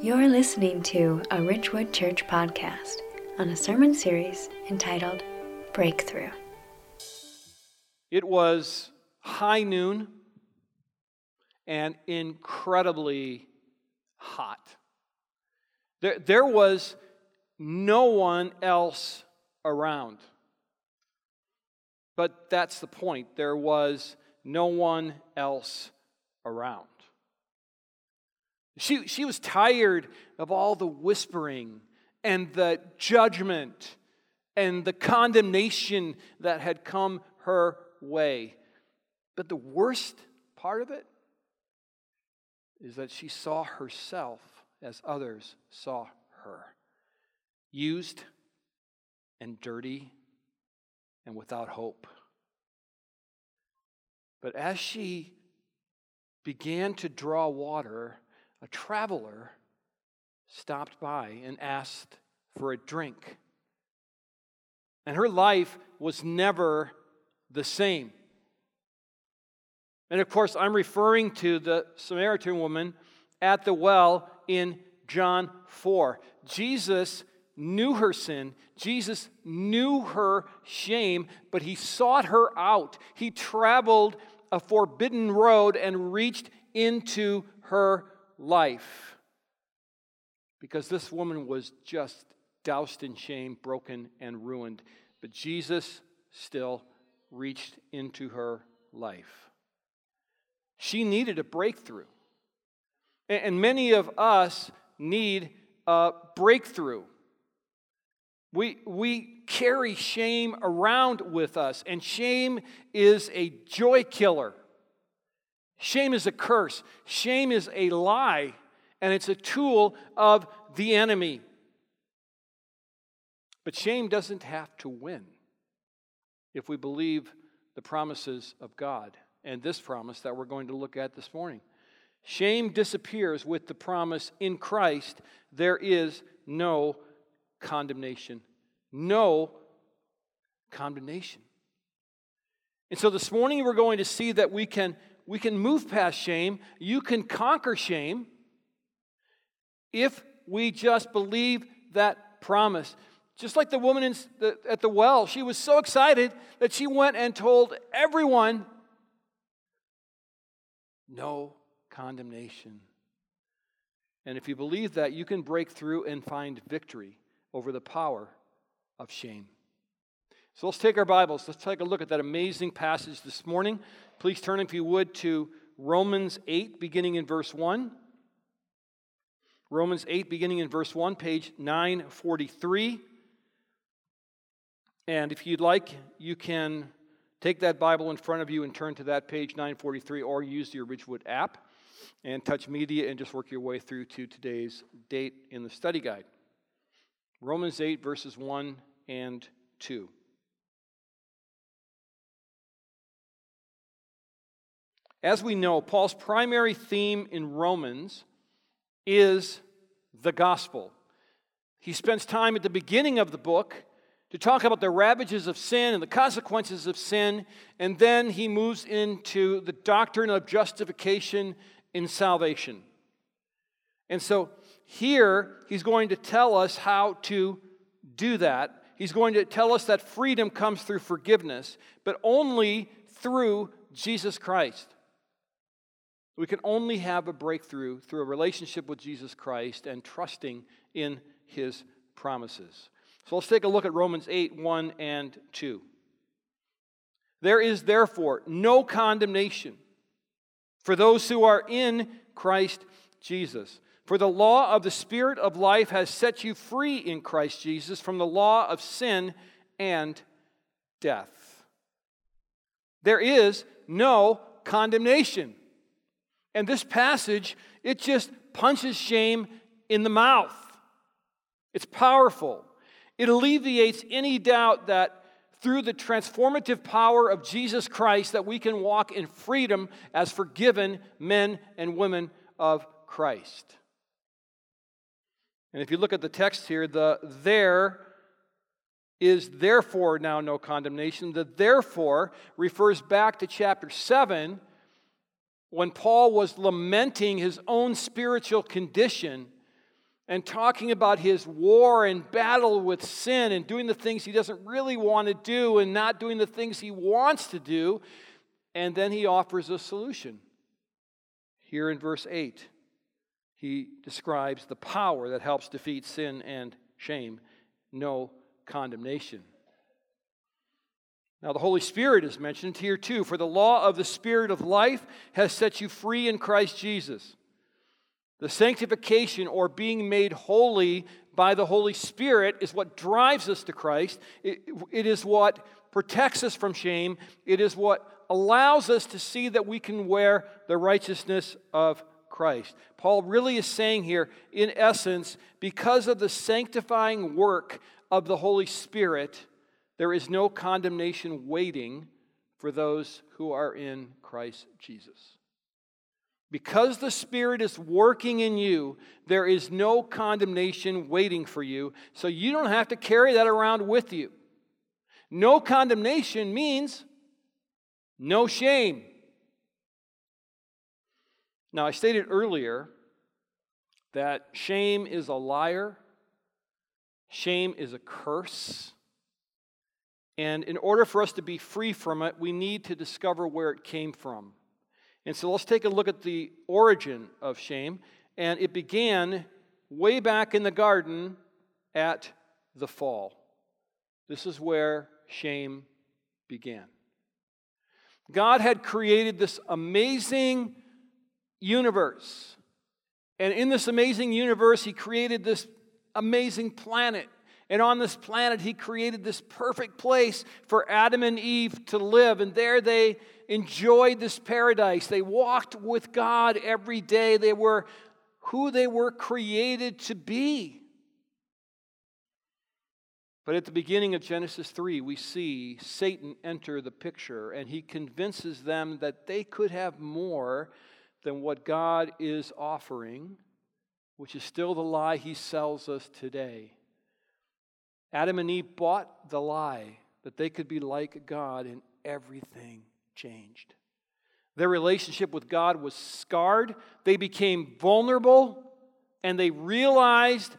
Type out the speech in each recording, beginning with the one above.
You're listening to a Ridgewood Church podcast on a sermon series entitled Breakthrough. It was high noon and incredibly hot. There, there was no one else around. But that's the point. There was no one else around. She, she was tired of all the whispering and the judgment and the condemnation that had come her way. But the worst part of it is that she saw herself as others saw her used and dirty and without hope. But as she began to draw water, a traveler stopped by and asked for a drink. And her life was never the same. And of course, I'm referring to the Samaritan woman at the well in John 4. Jesus knew her sin. Jesus knew her shame, but he sought her out. He traveled a forbidden road and reached into her life. Because this woman was just doused in shame, broken, and ruined. But Jesus still reached into her life. She needed a breakthrough. And many of us need a breakthrough. We, we carry shame around with us, and shame is a joy killer. Shame is a curse. Shame is a lie, and it's a tool of the enemy. But shame doesn't have to win if we believe the promises of God and this promise that we're going to look at this morning. Shame disappears with the promise in Christ there is no condemnation. No condemnation. And so this morning we're going to see that we can we can move past shame. You can conquer shame if we just believe that promise. Just like the woman the, at the well, she was so excited that she went and told everyone no condemnation. And if you believe that, you can break through and find victory over the power of shame. So let's take our Bibles. Let's take a look at that amazing passage this morning. Please turn, if you would, to Romans 8, beginning in verse 1. Romans 8, beginning in verse 1, page 943. And if you'd like, you can take that Bible in front of you and turn to that page 943 or use your Ridgewood app and touch media and just work your way through to today's date in the study guide. Romans 8, verses 1 and 2. As we know, Paul's primary theme in Romans is the gospel. He spends time at the beginning of the book to talk about the ravages of sin and the consequences of sin, and then he moves into the doctrine of justification in salvation. And so here he's going to tell us how to do that. He's going to tell us that freedom comes through forgiveness, but only through Jesus Christ. We can only have a breakthrough through a relationship with Jesus Christ and trusting in his promises. So let's take a look at Romans 8 1 and 2. There is therefore no condemnation for those who are in Christ Jesus. For the law of the Spirit of life has set you free in Christ Jesus from the law of sin and death. There is no condemnation and this passage, it just punches shame in the mouth. It's powerful. It alleviates any doubt that through the transformative power of Jesus Christ that we can walk in freedom as forgiven men and women of Christ. And if you look at the text here, the there is therefore now no condemnation. The therefore refers back to chapter 7 when Paul was lamenting his own spiritual condition and talking about his war and battle with sin and doing the things he doesn't really want to do and not doing the things he wants to do. And then he offers a solution. Here in verse 8, he describes the power that helps defeat sin and shame no condemnation. Now, the Holy Spirit is mentioned here too. For the law of the Spirit of life has set you free in Christ Jesus. The sanctification or being made holy by the Holy Spirit is what drives us to Christ. it, it is what protects us from shame. It is what allows us to see that we can wear the righteousness of Christ. Paul really is saying here, in essence, because of the sanctifying work of the Holy Spirit, there is no condemnation waiting for those who are in Christ Jesus. Because the Spirit is working in you, there is no condemnation waiting for you, so you don't have to carry that around with you. No condemnation means no shame. Now, I stated earlier that shame is a liar, shame is a curse. And in order for us to be free from it, we need to discover where it came from. And so let's take a look at the origin of shame. And it began way back in the garden at the fall. This is where shame began. God had created this amazing universe. And in this amazing universe, He created this amazing planet. And on this planet, He created this perfect place for Adam and Eve to live. And there they enjoyed this paradise. They walked with God every day. They were who they were created to be. But at the beginning of Genesis 3, we see Satan enter the picture, and he convinces them that they could have more than what God is offering, which is still the lie he sells us today. Adam and Eve bought the lie that they could be like God, and everything changed. Their relationship with God was scarred, they became vulnerable, and they realized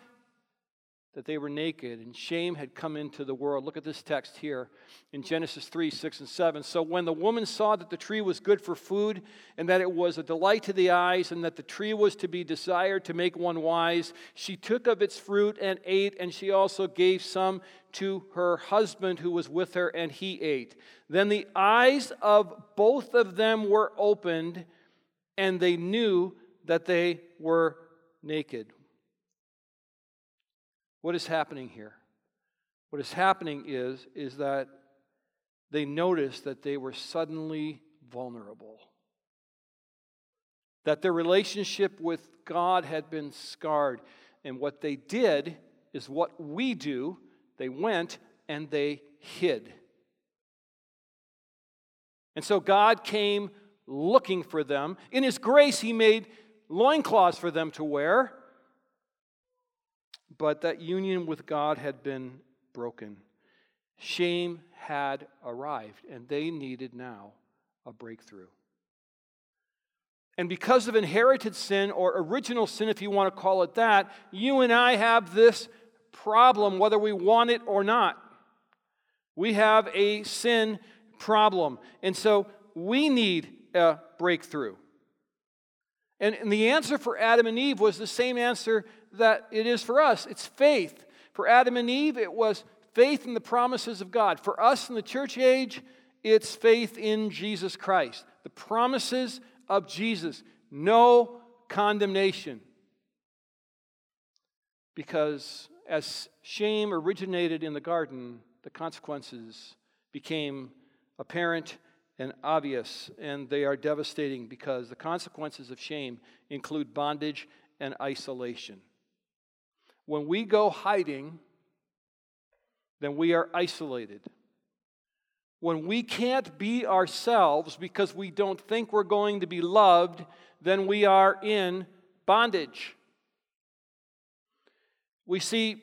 that they were naked and shame had come into the world. Look at this text here in Genesis 3 6 and 7. So when the woman saw that the tree was good for food, and that it was a delight to the eyes, and that the tree was to be desired to make one wise, she took of its fruit and ate, and she also gave some to her husband who was with her, and he ate. Then the eyes of both of them were opened, and they knew that they were naked. What is happening here? What is happening is, is that they noticed that they were suddenly vulnerable. That their relationship with God had been scarred. And what they did is what we do they went and they hid. And so God came looking for them. In His grace, He made loincloths for them to wear but that union with God had been broken. Shame had arrived, and they needed now a breakthrough. And because of inherited sin, or original sin, if you want to call it that, you and I have this problem, whether we want it or not. We have a sin problem. And so we need a breakthrough. And, and the answer for Adam and Eve was the same answer that it is for us it's faith. For Adam and Eve, it was faith in the promises of God. For us in the church age, it's faith in Jesus Christ. The promises of Jesus. No condemnation. Because as shame originated in the garden, the consequences became apparent and obvious, and they are devastating because the consequences of shame include bondage and isolation. When we go hiding, then we are isolated. When we can't be ourselves because we don't think we're going to be loved, then we are in bondage. We see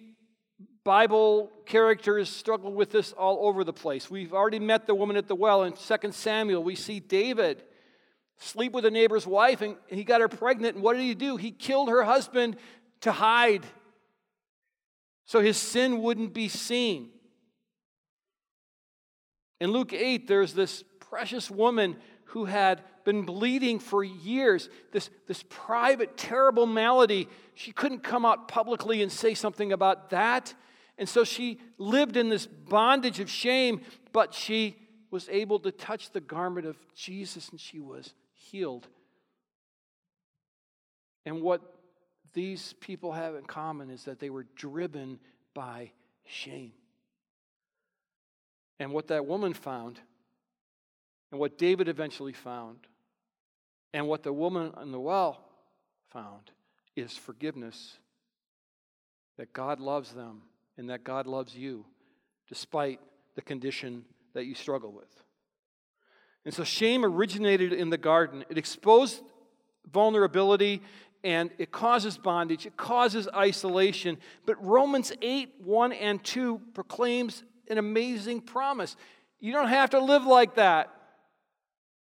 Bible characters struggle with this all over the place. We've already met the woman at the well in 2 Samuel. We see David sleep with a neighbor's wife and he got her pregnant. And what did he do? He killed her husband to hide so his sin wouldn't be seen. In Luke 8, there's this precious woman who had been bleeding for years, this, this private, terrible malady. She couldn't come out publicly and say something about that. And so she lived in this bondage of shame, but she was able to touch the garment of Jesus and she was healed. And what these people have in common is that they were driven by shame. And what that woman found, and what David eventually found, and what the woman in the well found is forgiveness. That God loves them and that God loves you despite the condition that you struggle with. And so shame originated in the garden. It exposed vulnerability and it causes bondage, it causes isolation. But Romans 8 1 and 2 proclaims an amazing promise. You don't have to live like that.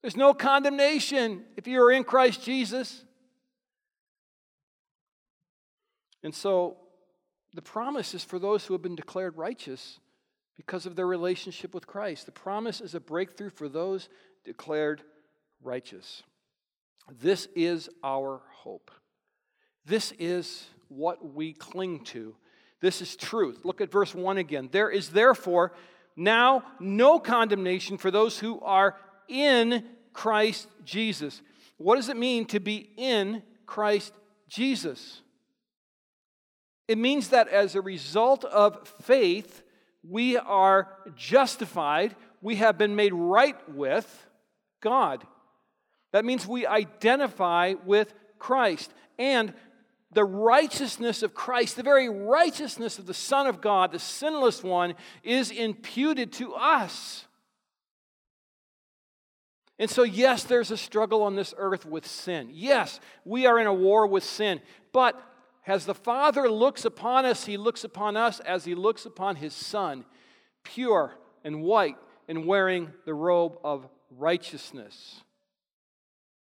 There's no condemnation if you are in Christ Jesus. And so the promise is for those who have been declared righteous because of their relationship with Christ. The promise is a breakthrough for those declared righteous. This is our hope. This is what we cling to. This is truth. Look at verse 1 again. There is therefore now no condemnation for those who are in Christ Jesus. What does it mean to be in Christ Jesus? It means that as a result of faith, we are justified, we have been made right with God. That means we identify with Christ. And the righteousness of Christ, the very righteousness of the Son of God, the sinless one, is imputed to us. And so, yes, there's a struggle on this earth with sin. Yes, we are in a war with sin. But as the Father looks upon us, He looks upon us as He looks upon His Son, pure and white and wearing the robe of righteousness.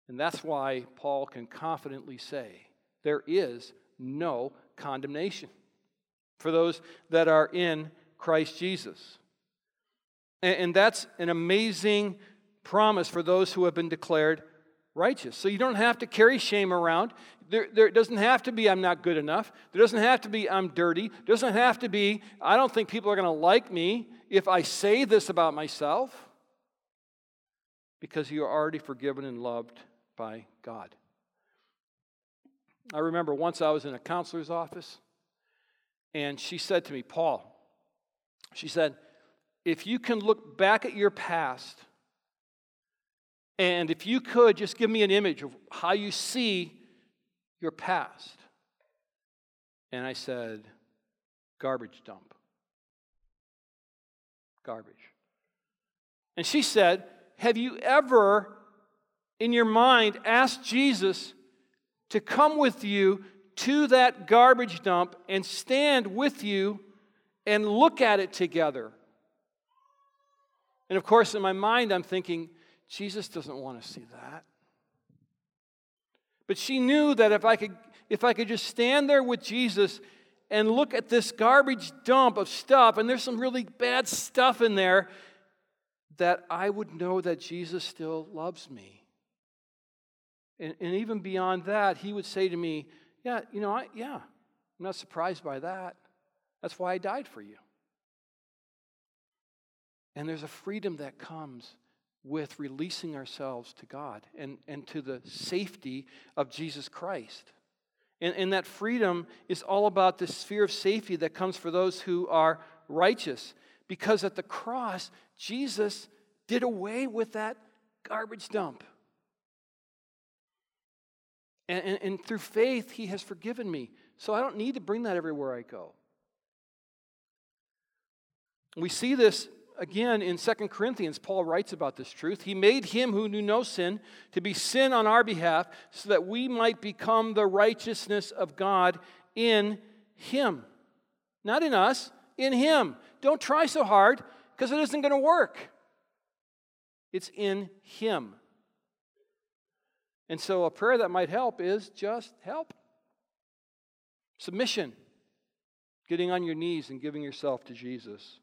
And that's why Paul can confidently say, there is no condemnation for those that are in Christ Jesus. And, that's an amazing promise for those who have been declared righteous. So you don't have to carry shame around. There, there doesn't have to be, I'm not good enough. There doesn't have to be, I'm dirty. There doesn't have to be, I don't think people are going to like me if I say this about myself. Because you are already forgiven and loved by God. I remember once I was in a counselor's office, and she said to me, Paul, she said, if you can look back at your past, and if you could just give me an image of how you see your past. And I said, garbage dump. Garbage. And she said, Have you ever in your mind asked Jesus to come with you to that garbage dump and stand with you and look at it together. And of course, in my mind, I'm thinking, Jesus doesn't want to see that. But she knew that if I could, if I could just stand there with Jesus and look at this garbage dump of stuff, and there's some really bad stuff in there, that I would know that Jesus still loves me. And, and even beyond that, he would say to me, Yeah, you know, I, yeah, I'm not surprised by that. That's why I died for you. And there's a freedom that comes with releasing ourselves to God and, and to the safety of Jesus Christ. And, and that freedom is all about the sphere of safety that comes for those who are righteous. Because at the cross, Jesus did away with that garbage dump. And, and, and, through faith, He has forgiven me. So I don't need to bring that everywhere I go. We see this again in Second Corinthians. Paul writes about this truth. He made Him who knew no sin to be sin on our behalf so that we might become the righteousness of God in Him. Not in us, in Him. Don't try so hard because it isn't going to work. It's in Him. And so a prayer that might help is just help. Submission, getting on your knees and giving yourself to Jesus.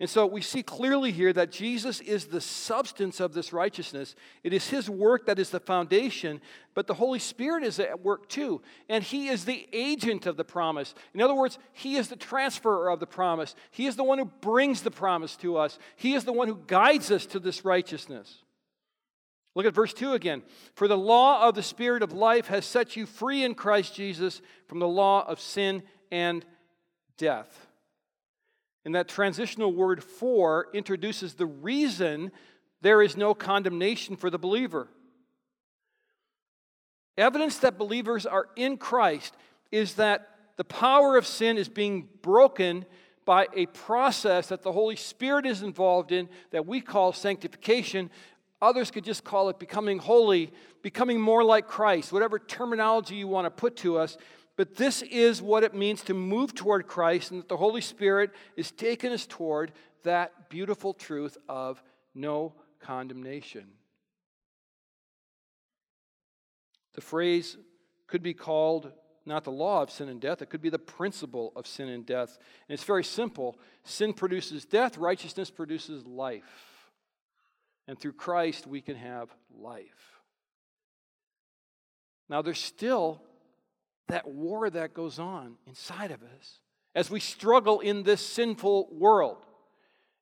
And so we see clearly here that Jesus is the substance of this righteousness. It is His work that is the foundation, but the Holy Spirit is at work too. And He is the agent of the promise. In other words, He is the transferer of the promise. He is the one who brings the promise to us, He is the one who guides us to this righteousness. Look at verse 2 again. For the law of the Spirit of life has set you free in Christ Jesus from the law of sin and death. And that transitional word for introduces the reason there is no condemnation for the believer. Evidence that believers are in Christ is that the power of sin is being broken by a process that the Holy Spirit is involved in that we call sanctification. Others could just call it becoming holy, becoming more like Christ, whatever terminology you want to put to us. But this is what it means to move toward Christ, and that the Holy Spirit is taking us toward that beautiful truth of no condemnation. The phrase could be called not the law of sin and death, it could be the principle of sin and death. And it's very simple sin produces death, righteousness produces life. And through Christ, we can have life. Now, there's still that war that goes on inside of us as we struggle in this sinful world.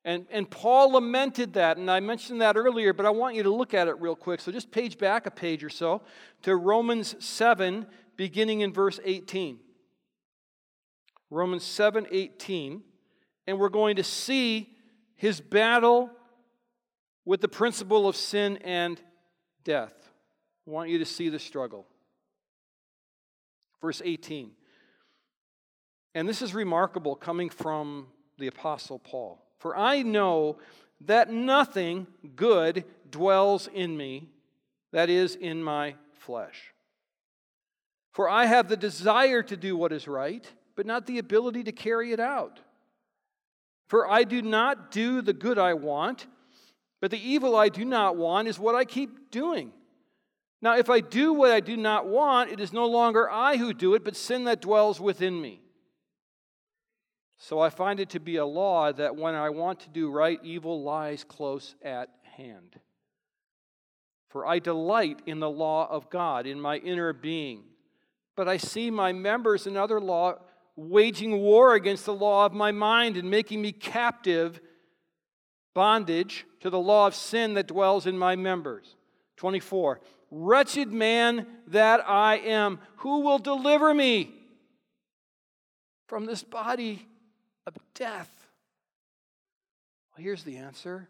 And, and Paul lamented that, and I mentioned that earlier, but I want you to look at it real quick. So just page back a page or so to Romans 7, beginning in verse 18. Romans 7 18. And we're going to see his battle with the principle of sin and death. I want you to see the struggle. Verse 18. And this is remarkable coming from the Apostle Paul. For I know that nothing good dwells in me, that is, in my flesh. For I have the desire to do what is right, but not the ability to carry it out. For I do not do the good I want, but the evil I do not want is what I keep doing. Now, if I do what I do not want, it is no longer I who do it, but sin that dwells within me. So I find it to be a law that when I want to do right, evil lies close at hand. For I delight in the law of God in my inner being. But I see my members in other law waging war against the law of my mind and making me captive, bondage to the law of sin that dwells in my members. 24. Wretched man that I am, who will deliver me from this body of death? Well, here's the answer.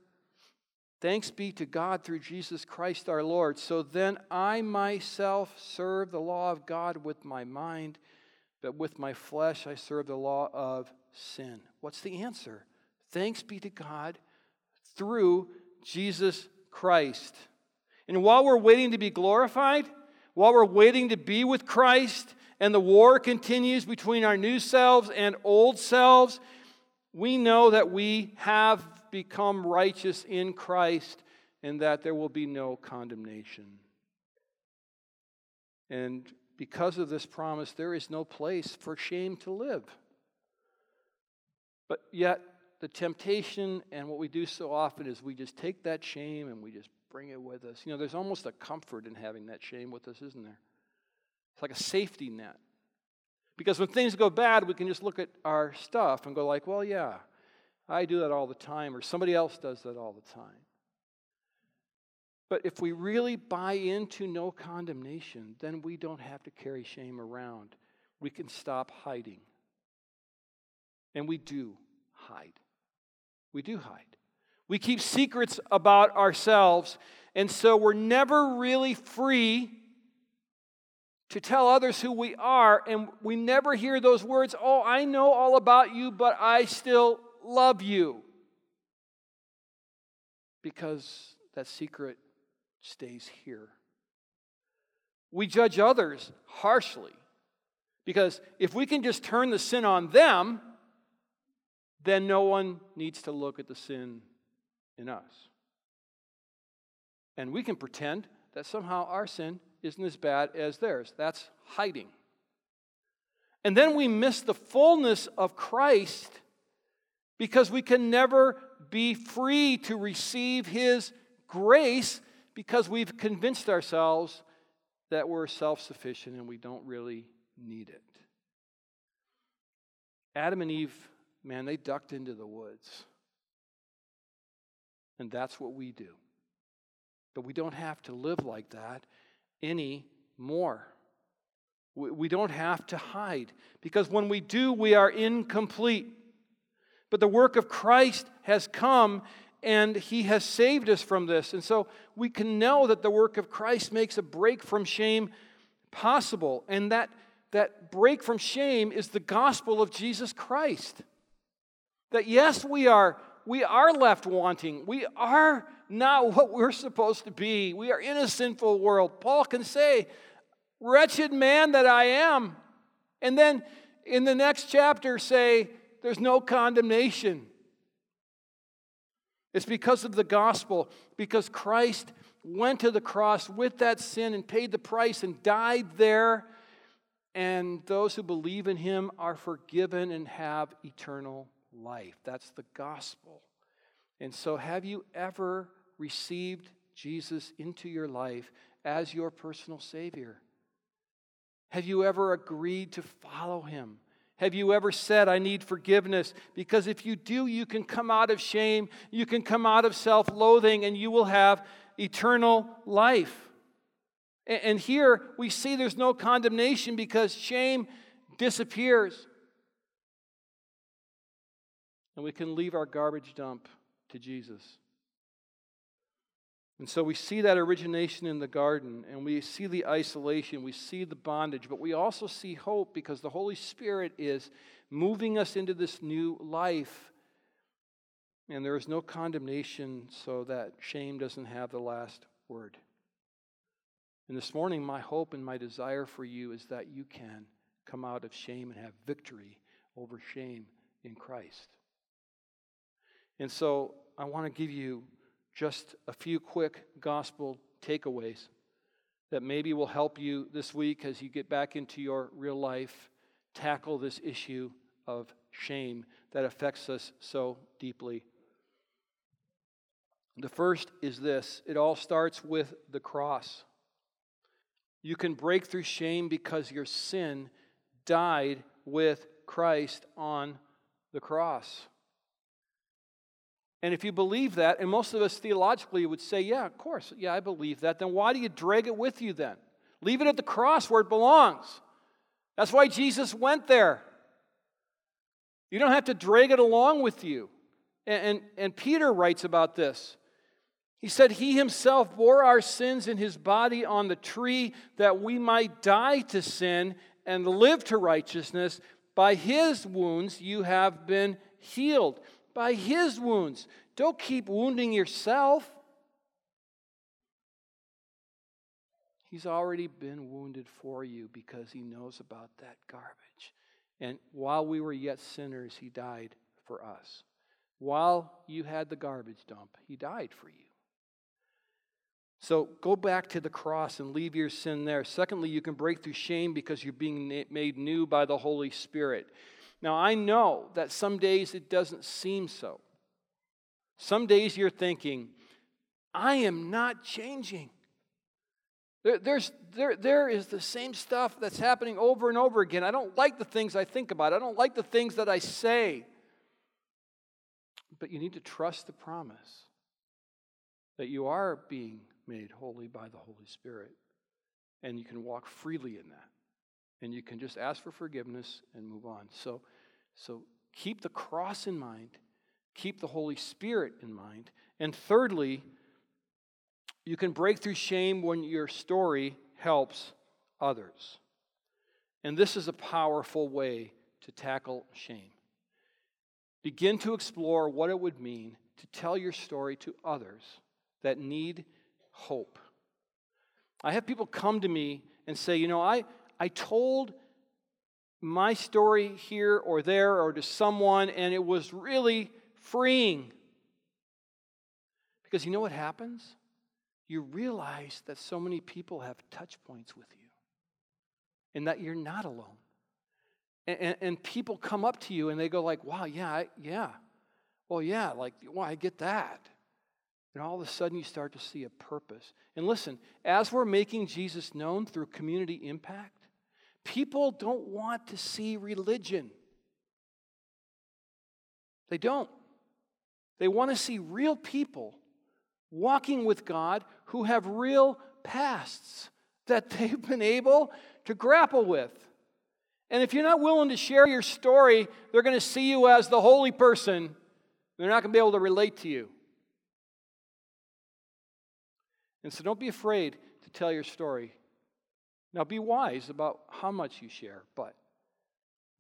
Thanks be to God through Jesus Christ our Lord. So then I myself serve the law of God with my mind, but with my flesh I serve the law of sin. What's the answer? Thanks be to God through Jesus Christ. And while we're waiting to be glorified, while we're waiting to be with Christ, and the war continues between our new selves and old selves, we know that we have become righteous in Christ and that there will be no condemnation. And because of this promise, there is no place for shame to live. But yet, the temptation and what we do so often is we just take that shame and we just bring it with us. You know, there's almost a comfort in having that shame with us, isn't there? It's like a safety net. Because when things go bad, we can just look at our stuff and go like, well, yeah, I do that all the time, or somebody else does that all the time. But if we really buy into no condemnation, then we don't have to carry shame around. We can stop hiding. And we do hide. We do hide. We keep secrets about ourselves, and so we're never really free to tell others who we are, and we never hear those words, Oh, I know all about you, but I still love you. Because that secret stays here. We judge others harshly because if we can just turn the sin on them, then no one needs to look at the sin in us. And we can pretend that somehow our sin isn't as bad as theirs. That's hiding. And then we miss the fullness of Christ because we can never be free to receive His grace because we've convinced ourselves that we're self sufficient and we don't really need it. Adam and Eve, man, they ducked into the woods. And that's what we do. But we don't have to live like that anymore. We don't have to hide because when we do, we are incomplete. But the work of Christ has come and he has saved us from this. And so we can know that the work of Christ makes a break from shame possible. And that, that break from shame is the gospel of Jesus Christ. That yes, we are, we are left wanting. We are not what we're supposed to be. We are in a sinful world. Paul can say, Wretched man that I am. And then in the next chapter, say, There's no condemnation. It's because of the gospel, because Christ went to the cross with that sin and paid the price and died there. And those who believe in him are forgiven and have eternal life. That's the gospel. And so, have you ever received Jesus into your life as your personal Savior? Have you ever agreed to follow him? Have you ever said, I need forgiveness? Because if you do, you can come out of shame, you can come out of self loathing, and you will have eternal life. And here we see there's no condemnation because shame disappears. And we can leave our garbage dump to Jesus. And so we see that origination in the garden, and we see the isolation, we see the bondage, but we also see hope because the Holy Spirit is moving us into this new life. And there is no condemnation so that shame doesn't have the last word. And this morning, my hope and my desire for you is that you can come out of shame and have victory over shame in Christ. And so I want to give you just a few quick gospel takeaways that maybe will help you this week as you get back into your real life tackle this issue of shame that affects us so deeply. The first is this it all starts with the cross. You can break through shame because your sin died with Christ on the cross. And if you believe that, and most of us theologically would say, yeah, of course, yeah, I believe that, then why do you drag it with you then? Leave it at the cross where it belongs. That's why Jesus went there. You don't have to drag it along with you. And, and, and Peter writes about this. He said, He himself bore our sins in his body on the tree that we might die to sin and live to righteousness. By his wounds you have been healed by his wounds. Don't keep wounding yourself. He's already been wounded for you because he knows about that garbage. And while we were yet sinners, he died for us. While you had the garbage dump, he died for you. So go back to the cross and leave your sin there. Secondly, you can break through shame because you're being made new by the Holy Spirit. Now, I know that some days it doesn't seem so. Some days you're thinking, I am not changing. There, there's, there, there is the same stuff that's happening over and over again. I don't like the things I think about, I don't like the things that I say. But you need to trust the promise that you are being made holy by the Holy Spirit, and you can walk freely in that and you can just ask for forgiveness and move on. So, so keep the cross in mind, keep the Holy Spirit in mind. And thirdly, you can break through shame when your story helps others. And this is a powerful way to tackle shame. Begin to explore what it would mean to tell your story to others that need hope. I have people come to me and say, You know, I, I told my story here or there or to someone, and it was really freeing. Because you know what happens? You realize that so many people have touch points with you and that you're not alone. And, and, and, people come up to you and they go like, wow, yeah, I, yeah. Well, yeah, like, well, I get that. And all of a sudden you start to see a purpose. And listen, as we're making Jesus known through community impact, people don't want to see religion. They don't. They want to see real people walking with God who have real pasts that they've been able to grapple with. And if you're not willing to share your story, they're going to see you as the holy person. They're not going to be able to relate to you. And so don't be afraid to tell your story. Now be wise about how much you share, but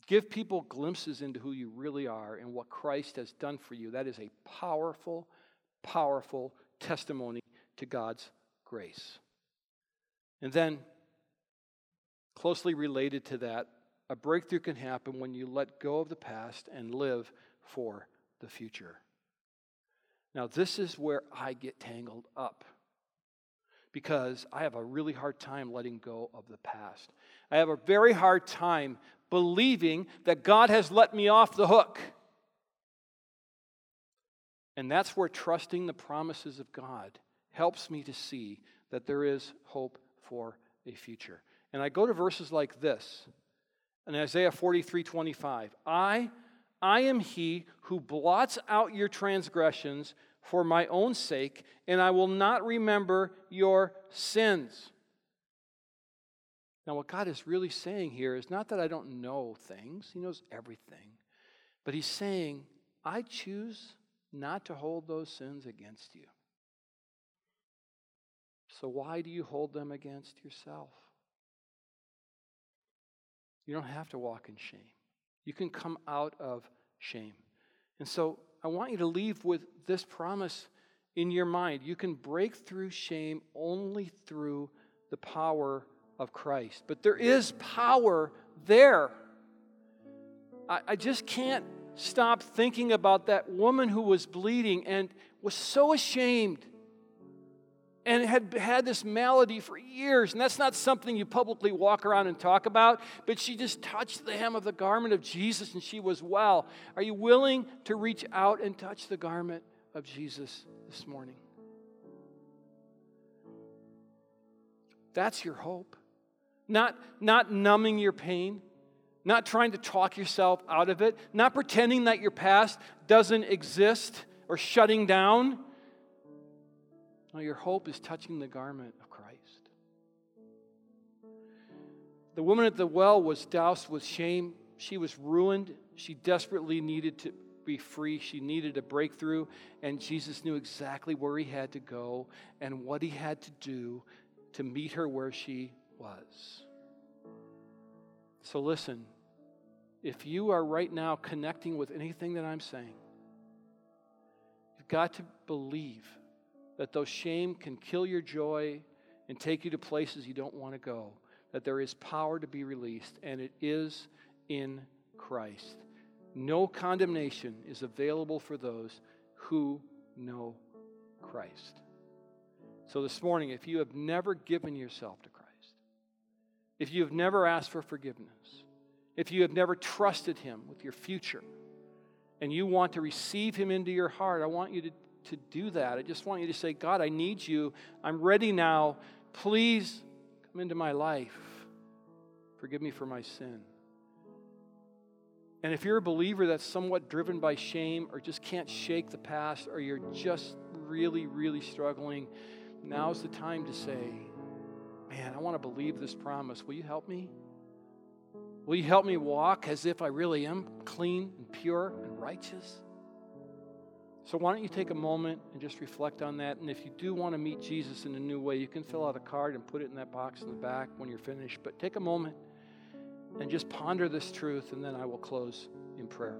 give people glimpses into who you really are and what Christ has done for you. That is a powerful, powerful testimony to God's grace. And then, closely related to that, a breakthrough can happen when you let go of the past and live for the future. Now, this is where I get tangled up because I have a really hard time letting go of the past. I have a very hard time believing that God has let me off the hook. And that's where trusting the promises of God helps me to see that there is hope for a future. And I go to verses like this in Isaiah 43 25. I, I am he who blots out your transgressions for my own sake, and I will not remember your sins. Now, what God is really saying here is not that I don't know things, He knows everything, but He's saying, I choose not to hold those sins against you. So, why do you hold them against yourself? You don't have to walk in shame. You can come out of shame. And so, I want you to leave with this promise in your mind. You can break through shame only through the power of Christ. But there is power there. I, I just can't stop thinking about that woman who was bleeding and was so ashamed and had had this malady for years. And that's not something you publicly walk around and talk about, but she just touched the hem of the garment of Jesus and she was well. Are you willing to reach out and touch the garment of Jesus this morning? That's your hope. Not, not numbing your pain, not trying to talk yourself out of it, not pretending that your past doesn't exist or shutting down. No, your hope is touching the garment of Christ. The woman at the well was doused with shame. She was ruined. She desperately needed to be free. She needed a breakthrough. And Jesus knew exactly where he had to go and what he had to do to meet her where she was. So listen, if you are right now connecting with anything that I'm saying, you've got to believe that though shame can kill your joy and take you to places you don't want to go, that there is power to be released, and it is in Christ. No condemnation is available for those who know Christ. So, this morning, if you have never given yourself to Christ, if you have never asked for forgiveness, if you have never trusted Him with your future and you want to receive Him into your heart, I want you to, to do that. I just want you to say, God, I need you. I'm ready now. Please come into my life. Forgive me for my sin. And if you're a believer that's somewhat driven by shame or just can't shake the past or you're just really, really struggling, now's the time to say, Man, I want to believe this promise. Will you help me? Will you help me walk as if I really am clean and pure and righteous? So, why don't you take a moment and just reflect on that? And if you do want to meet Jesus in a new way, you can fill out a card and put it in that box in the back when you're finished. But take a moment and just ponder this truth, and then I will close in prayer.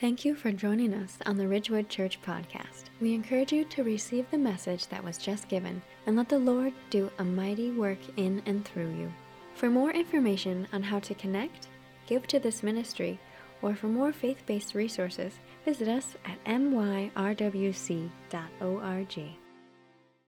Thank you for joining us on the Ridgewood Church podcast. We encourage you to receive the message that was just given and let the Lord do a mighty work in and through you. For more information on how to connect, give to this ministry, or for more faith based resources, visit us at myrwc.org.